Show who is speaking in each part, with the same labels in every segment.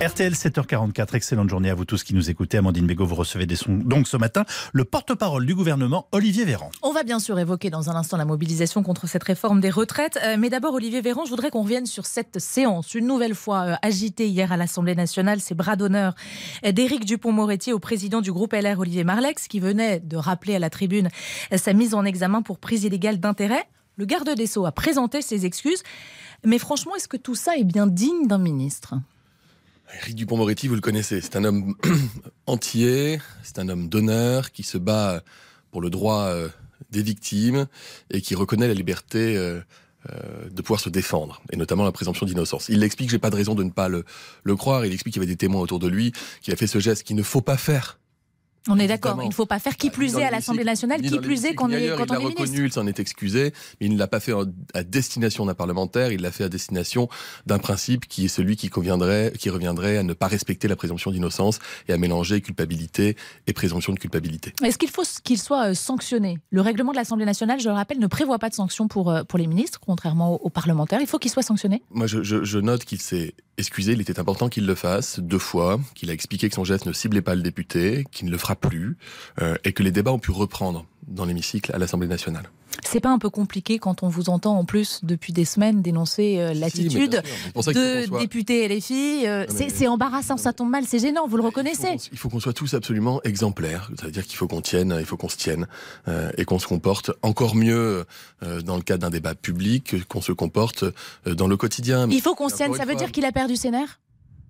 Speaker 1: RTL 7h44, excellente journée à vous tous qui nous écoutez. Amandine Bégaud, vous recevez des sons. Donc ce matin, le porte-parole du gouvernement, Olivier Véran.
Speaker 2: On va bien sûr évoquer dans un instant la mobilisation contre cette réforme des retraites. Euh, mais d'abord, Olivier Véran, je voudrais qu'on revienne sur cette séance, une nouvelle fois euh, agitée hier à l'Assemblée nationale. Ces bras d'honneur d'Éric Dupont-Moretti au président du groupe LR, Olivier Marlex, qui venait de rappeler à la tribune sa mise en examen pour prise illégale d'intérêt. Le garde des Sceaux a présenté ses excuses. Mais franchement, est-ce que tout ça est bien digne d'un ministre?
Speaker 3: Éric Dupont-Moretti, vous le connaissez, c'est un homme entier, c'est un homme d'honneur qui se bat pour le droit euh, des victimes et qui reconnaît la liberté euh, euh, de pouvoir se défendre, et notamment la présomption d'innocence. Il explique, j'ai pas de raison de ne pas le, le croire, il explique qu'il y avait des témoins autour de lui, qu'il a fait ce geste qu'il ne faut pas faire
Speaker 2: on est d'accord, il ne faut pas faire qui plus est à l'Assemblée nationale, qui plus est quand, est, quand
Speaker 3: il l'a reconnu, il s'en est excusé, mais il ne l'a pas fait à destination d'un parlementaire, il l'a fait à destination d'un principe qui est celui qui conviendrait, qui reviendrait à ne pas respecter la présomption d'innocence et à mélanger culpabilité et présomption de culpabilité.
Speaker 2: Est-ce qu'il faut qu'il soit euh, sanctionné? Le règlement de l'Assemblée nationale, je le rappelle, ne prévoit pas de sanction pour, euh, pour les ministres, contrairement aux, parlementaires. Il faut qu'il soit sanctionné?
Speaker 3: Moi, je, je note qu'il s'est excusé, il était important qu'il le fasse deux fois, qu'il a expliqué que son geste ne ciblait pas le député, qu'il ne le fera plus, euh, et que les débats ont pu reprendre dans l'hémicycle à l'Assemblée nationale.
Speaker 2: C'est pas un peu compliqué quand on vous entend en plus depuis des semaines dénoncer euh, l'attitude de députés LFI euh, C'est embarrassant, ça tombe mal, c'est gênant, vous le reconnaissez.
Speaker 3: Il faut qu'on soit tous absolument exemplaires, c'est-à-dire qu'il faut qu'on tienne, il faut qu'on se tienne euh, et qu'on se comporte encore mieux dans le cadre d'un débat public qu'on se comporte dans le quotidien.
Speaker 2: Il faut qu'on se tienne, ça veut dire qu'il a perdu ses nerfs?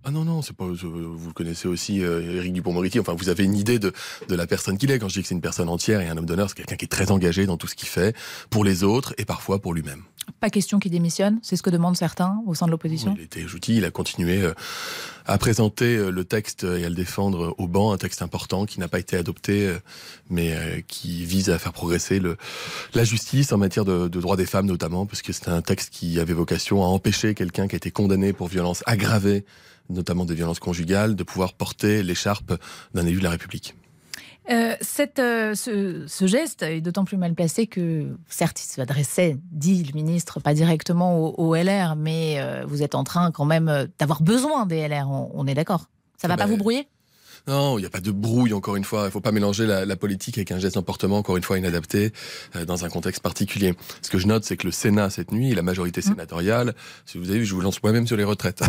Speaker 3: Ah non, non, c'est pas. Vous connaissez aussi euh, Éric Dupont-Moretti. Enfin, vous avez une idée de, de la personne qu'il est. Quand je dis que c'est une personne entière et un homme d'honneur, c'est quelqu'un qui est très engagé dans tout ce qu'il fait, pour les autres et parfois pour lui-même.
Speaker 2: Pas question qu'il démissionne, c'est ce que demandent certains au sein de l'opposition.
Speaker 3: Il était jouti, il a continué euh, à présenter euh, le texte et à le défendre au banc, un texte important qui n'a pas été adopté, euh, mais qui vise à faire progresser la justice en matière de, de droits des femmes notamment, parce que c'est un texte qui avait vocation à empêcher quelqu'un qui a été condamné pour violence aggravée notamment des violences conjugales, de pouvoir porter l'écharpe d'un élu de la République.
Speaker 2: Euh, cette, euh, ce, geste est d'autant plus mal placé que, certes, il s'adressait, dit le ministre, pas directement au, LR, mais euh, vous êtes en train quand même d'avoir besoin des LR, on, est d'accord? Ça va ah pas ben, vous brouiller?
Speaker 3: Non, il n'y a pas de brouille, encore une fois. Il ne faut pas mélanger la, politique avec un geste d'emportement, encore une fois, inadapté euh, dans un contexte particulier. Ce que je note, c'est que le Sénat, cette nuit, la majorité mmh. sénatoriale, si vous avez vu, je vous lance moi-même sur les retraites,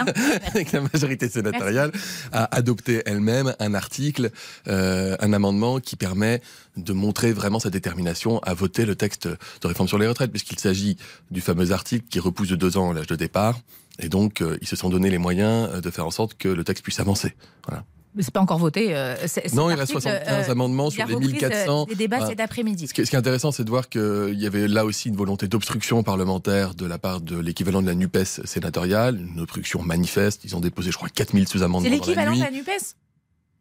Speaker 3: avec la majorité sénatoriale, a adopté elle-même un article, euh, un amendement qui permet de montrer vraiment sa détermination à voter le texte de réforme sur les retraites, puisqu'il s'agit du fameux article qui repousse de deux ans l'âge de départ. Et donc, euh, ils se sont donné les moyens de faire en sorte que le texte puisse avancer. Voilà.
Speaker 2: Mais c'est pas encore voté. Euh,
Speaker 3: non, il reste 75 euh, amendements sur les 1400.
Speaker 2: Les débats cet après-midi.
Speaker 3: Ce, qui est intéressant, c'est de voir qu'il y avait là aussi une volonté d'obstruction parlementaire de la part de l'équivalent de la NUPES sénatoriale, une obstruction manifeste. Ils ont déposé, je crois, 4000 sous-amendements. C'est
Speaker 2: l'équivalent de la NUPES?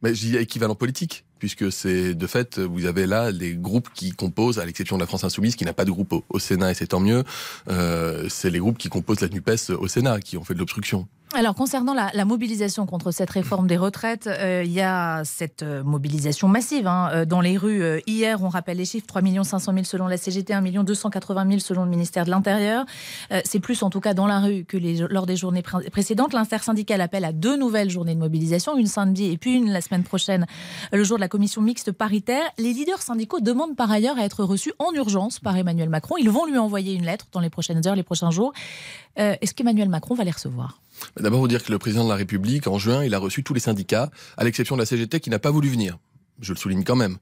Speaker 3: Mais je dis équivalent politique, puisque c'est de fait, vous avez là les groupes qui composent, à l'exception de la France Insoumise, qui n'a pas de groupe au, Sénat, et c'est tant mieux, euh, c'est les groupes qui composent la NUPES au Sénat qui ont fait de l'obstruction.
Speaker 2: Alors concernant la, mobilisation contre cette réforme des retraites, euh, il y a cette euh, mobilisation massive hein, euh, dans les rues. hier, on rappelle les chiffres 3 500 000 selon la CGT, 1 280 000 selon le ministère de l'Intérieur. C'est plus en tout cas dans la rue que lors des journées précédentes. L'intersyndical appelle à deux nouvelles journées de mobilisation, une samedi et puis une la semaine prochaine, le jour de la commission mixte paritaire. Les leaders syndicaux demandent par ailleurs à être reçus en urgence par Emmanuel Macron. Ils vont lui envoyer une lettre dans les prochaines heures, les prochains jours. Est-ce qu'Emmanuel Macron va les recevoir?
Speaker 3: D'abord, vous dire que le président de la République, en juin, il a reçu tous les syndicats, à l'exception de la CGT qui n'a pas voulu venir. Je le souligne quand même.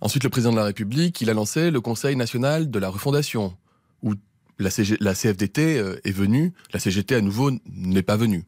Speaker 3: Ensuite, le président de la République, il a lancé le Conseil national de la refondation, où la, CFDT euh, est venue, la CGT à nouveau n'est pas venue.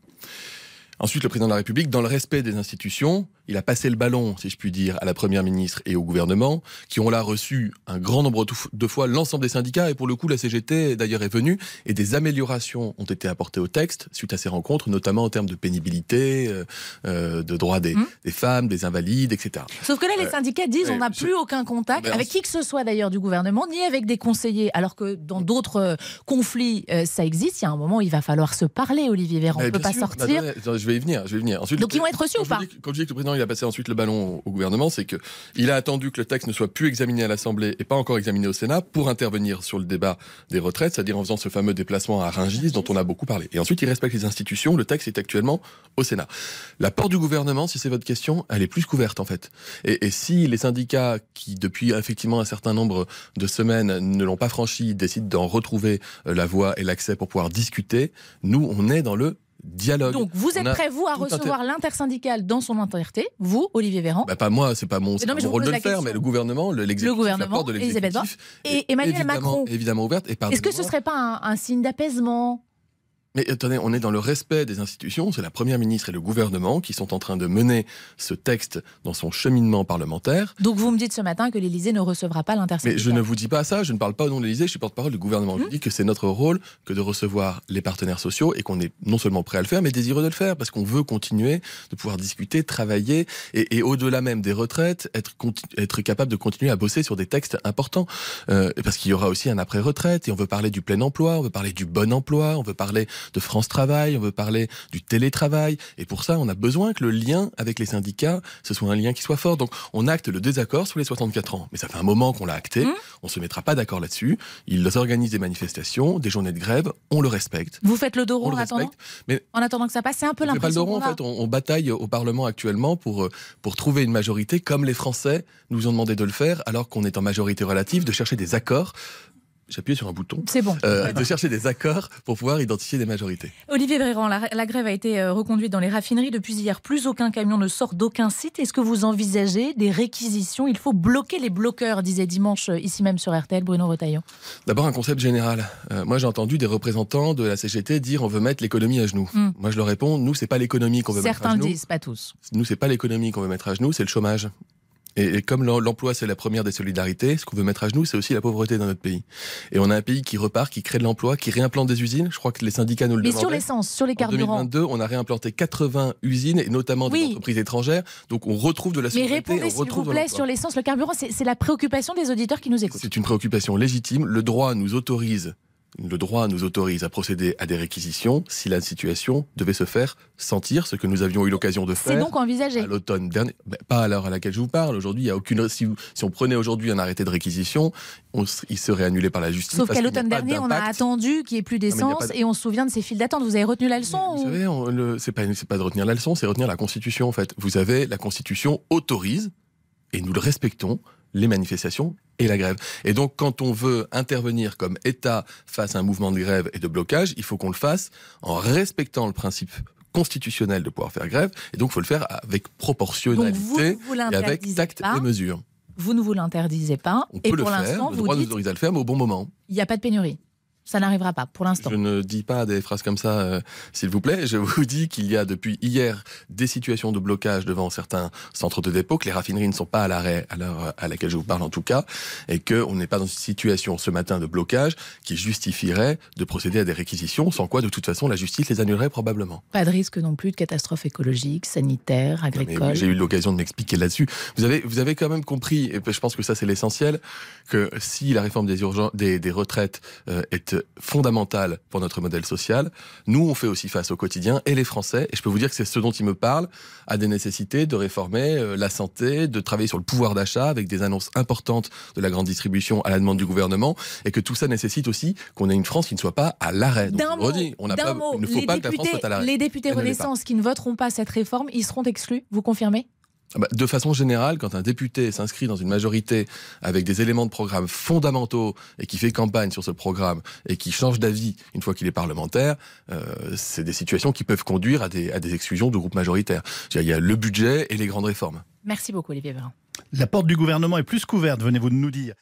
Speaker 3: Ensuite, le président de la République, dans le respect des institutions, il a passé le ballon, si je puis dire, à la première ministre et au gouvernement, qui ont là reçu un grand nombre de fois l'ensemble des syndicats, et pour le coup, la CGT d'ailleurs est venue, et des améliorations ont été apportées au texte suite à ces rencontres, notamment en termes de pénibilité, euh, euh de droits des, mmh. des, femmes, des invalides, etc.
Speaker 2: Sauf que là, les euh, syndicats disent on n'a plus aucun contact avec qui que ce soit d'ailleurs du gouvernement, ni avec des conseillers, alors que dans d'autres euh, conflits, ça existe. Il y a un moment où il va falloir se parler, Olivier Véran. On ne peut pas sortir.
Speaker 3: je vais y venir, je vais venir.
Speaker 2: Ensuite, Donc ils vont être reçus ou pas
Speaker 3: Quand je dis que le président il a passé ensuite le ballon au gouvernement, c'est que il a attendu que le texte ne soit plus examiné à l'Assemblée et pas encore examiné au Sénat pour intervenir sur le débat des retraites, c'est-à-dire en faisant ce fameux déplacement à Rungis dont on a beaucoup parlé. Et ensuite, il respecte les institutions. Le texte est actuellement au Sénat. La porte du gouvernement, si c'est votre question, elle est plus couverte en fait. Et, et si les syndicats qui, depuis effectivement un certain nombre de semaines, ne l'ont pas franchi, décident d'en retrouver euh, la voie et l'accès pour pouvoir discuter, nous, on est dans le dialogue.
Speaker 2: Donc vous êtes prêt, vous, à recevoir l'intersyndicale dans son entièreté, vous, Olivier Véran,
Speaker 3: Bah, pas moi, c'est pas mon,
Speaker 2: non,
Speaker 3: pas mon rôle de le faire, mais le gouvernement, le- l'exécutif,
Speaker 2: Le gouvernement,
Speaker 3: de l'exécutif
Speaker 2: et Emmanuel
Speaker 3: évidemment,
Speaker 2: Macron.
Speaker 3: évidemment ouverte.
Speaker 2: Est-ce que ce
Speaker 3: pardonnez-moi,
Speaker 2: serait pas un, un signe d'apaisement
Speaker 3: Mais attendez, on est dans le respect des institutions. C'est la première ministre et le gouvernement qui sont en train de mener ce texte dans son cheminement parlementaire.
Speaker 2: Donc vous me dites ce matin que l'Élysée ne recevra pas
Speaker 3: Mais
Speaker 2: l'intersyndicale.
Speaker 3: je ne vous dis pas ça, je ne parle pas au nom de l'Élysée, je suis porte-parole du gouvernement. Je dis que c'est notre rôle que de recevoir les partenaires sociaux et qu'on est non seulement prêt à le faire, mais désireux de le faire parce qu'on veut continuer de pouvoir discuter, travailler et, et au-delà même des retraites, être, être capable de continuer à bosser sur des textes importants. Euh, parce qu'il y aura aussi un après-retraite et on veut parler du plein emploi, on veut parler du bon emploi, on veut parler de France Travail, on veut parler du télétravail. Et pour ça, on a besoin que le lien avec les syndicats, ce soit un lien qui soit fort. Donc on acte le désaccord sous les 64 ans. Mais ça fait un moment qu'on l'a acté.
Speaker 2: Mmh.
Speaker 3: On se mettra pas d'accord là-dessus. Ils organisent des manifestations, des journées de grève. On le respecte.
Speaker 2: Vous faites le dos
Speaker 3: On
Speaker 2: rond en attendant.
Speaker 3: Mais
Speaker 2: En attendant que ça passe, c'est un peu
Speaker 3: pas le
Speaker 2: l'impression
Speaker 3: dos rond,
Speaker 2: qu'on
Speaker 3: en fait. On, on bataille au Parlement actuellement pour, euh, pour trouver une majorité, comme les Français nous ont demandé de le faire, alors qu'on est en majorité relative, de chercher des accords. J'appuie sur un bouton.
Speaker 2: C'est bon.
Speaker 3: Euh, de chercher des accords pour pouvoir identifier des majorités.
Speaker 2: Olivier Véran, la, la grève a été euh, reconduite dans les raffineries depuis hier. Plus aucun camion ne sort d'aucun site. Est-ce que vous envisagez des réquisitions? Il faut bloquer les bloqueurs, disait dimanche euh, ici même sur RTL Bruno Retailleau.
Speaker 3: D'abord un concept général. Euh, moi j'ai entendu des représentants de la CGT dire on veut mettre l'économie à genoux.
Speaker 2: Hmm.
Speaker 3: Moi je leur réponds nous c'est pas l'économie qu'on veut mettre à
Speaker 2: Certains le
Speaker 3: genoux.
Speaker 2: disent, pas tous.
Speaker 3: Nous c'est pas l'économie qu'on veut mettre à genoux, c'est le chômage. Et, et comme l'em- l'emploi c'est la première des solidarités, ce qu'on veut mettre à genoux c'est aussi la pauvreté dans notre pays. Et on a un pays qui repart, qui crée de l'emploi, qui réimplante des usines. Je crois que les syndicats nous le
Speaker 2: Mais sur
Speaker 3: demandaient.
Speaker 2: l'essence, sur les
Speaker 3: En
Speaker 2: carburants.
Speaker 3: 2022, on a réimplanté 80 usines et notamment des
Speaker 2: Oui.
Speaker 3: entreprises étrangères. Donc on retrouve de la
Speaker 2: Mais répondez
Speaker 3: on
Speaker 2: s'il vous plaît sur l'essence, le carburant, c'est la préoccupation des auditeurs qui nous écoutent.
Speaker 3: C'est une préoccupation légitime. Le droit nous autorise, le droit nous autorise à procéder à des réquisitions si la situation devait se faire sentir, ce que nous avions eu l'occasion de
Speaker 2: C'est
Speaker 3: faire.
Speaker 2: donc envisagé.
Speaker 3: À l'automne dernier, Ben, pas à l'heure à laquelle je vous parle. Aujourd'hui, il y a aucune. Si, on prenait aujourd'hui un arrêté de réquisition, on il serait annulé par la justice.
Speaker 2: Sauf qu'à l'automne dernier, on a attendu qu'il n'y ait plus d'essence
Speaker 3: de-
Speaker 2: et on se souvient de ces files d'attente. Vous avez retenu la leçon
Speaker 3: Vous
Speaker 2: ou-
Speaker 3: savez, on- le- c'est pas, c'est pas de retenir la leçon, c'est retenir la Constitution en fait. Vous avez la Constitution autorise et nous le respectons les manifestations et la grève. Et donc, quand on veut intervenir comme État face à un mouvement de grève et de blocage, il faut qu'on le fasse en respectant le principe constitutionnel de pouvoir faire grève. Et donc, il faut le faire avec
Speaker 2: Donc vous,
Speaker 3: proportionnalité
Speaker 2: vous
Speaker 3: et avec tact
Speaker 2: pas.
Speaker 3: et mesure.
Speaker 2: Vous ne vous l'interdisez pas.
Speaker 3: On
Speaker 2: et
Speaker 3: peut le
Speaker 2: pour
Speaker 3: faire,
Speaker 2: l'instant,
Speaker 3: le
Speaker 2: vous
Speaker 3: droit nous
Speaker 2: dites
Speaker 3: autorise à le faire, mais au bon moment.
Speaker 2: il n'y a pas de pénurie. Ça n'arrivera pas pour l'instant.
Speaker 3: Je ne dis pas des phrases comme ça, euh, s'il vous plaît. Je vous dis qu'il y a depuis hier des situations de blocage devant certains centres de dépôt, que les raffineries ne sont pas à l'arrêt à l'heure à laquelle je vous parle en tout cas, et qu'on n'est pas dans une situation ce matin de blocage qui justifierait de procéder à des réquisitions, sans quoi de toute façon la justice les annulerait probablement.
Speaker 2: Pas de risque non plus de catastrophe écologique, sanitaire,
Speaker 3: Mais
Speaker 2: agricole.
Speaker 3: J'ai eu l'occasion de m'expliquer là-dessus. Vous avez, vous avez quand même compris, et je pense que ça c'est l'essentiel, que si la réforme des, urgen- des, des retraites euh, est fondamentale pour notre modèle social, nous on fait aussi face au quotidien, et les Français, et je peux vous dire que c'est ce dont ils me parlent, à des nécessités de réformer euh, la santé, de travailler sur le pouvoir d'achat avec des annonces importantes de la grande distribution à la demande du gouvernement, et que tout ça nécessite aussi qu'on ait une France qui ne soit pas à l'arrêt. Donc,
Speaker 2: D'un
Speaker 3: je redis, on pas,
Speaker 2: mot,
Speaker 3: il ne faut
Speaker 2: les
Speaker 3: pas que la France soit à l'arrêt.
Speaker 2: les députés Renaissance qui ne voteront pas cette réforme, ils seront exclus. Vous confirmez?
Speaker 3: De façon générale, quand un député s'inscrit dans une majorité avec des éléments de programme fondamentaux et qui fait campagne sur ce programme et qui change d'avis une fois qu'il est parlementaire, euh, c'est des situations qui peuvent conduire à des, à des exclusions de groupes majoritaires. Il y a le budget et les grandes réformes.
Speaker 2: Merci beaucoup, Olivier Véran.
Speaker 1: La porte du gouvernement est plus couverte, venez-vous de nous dire.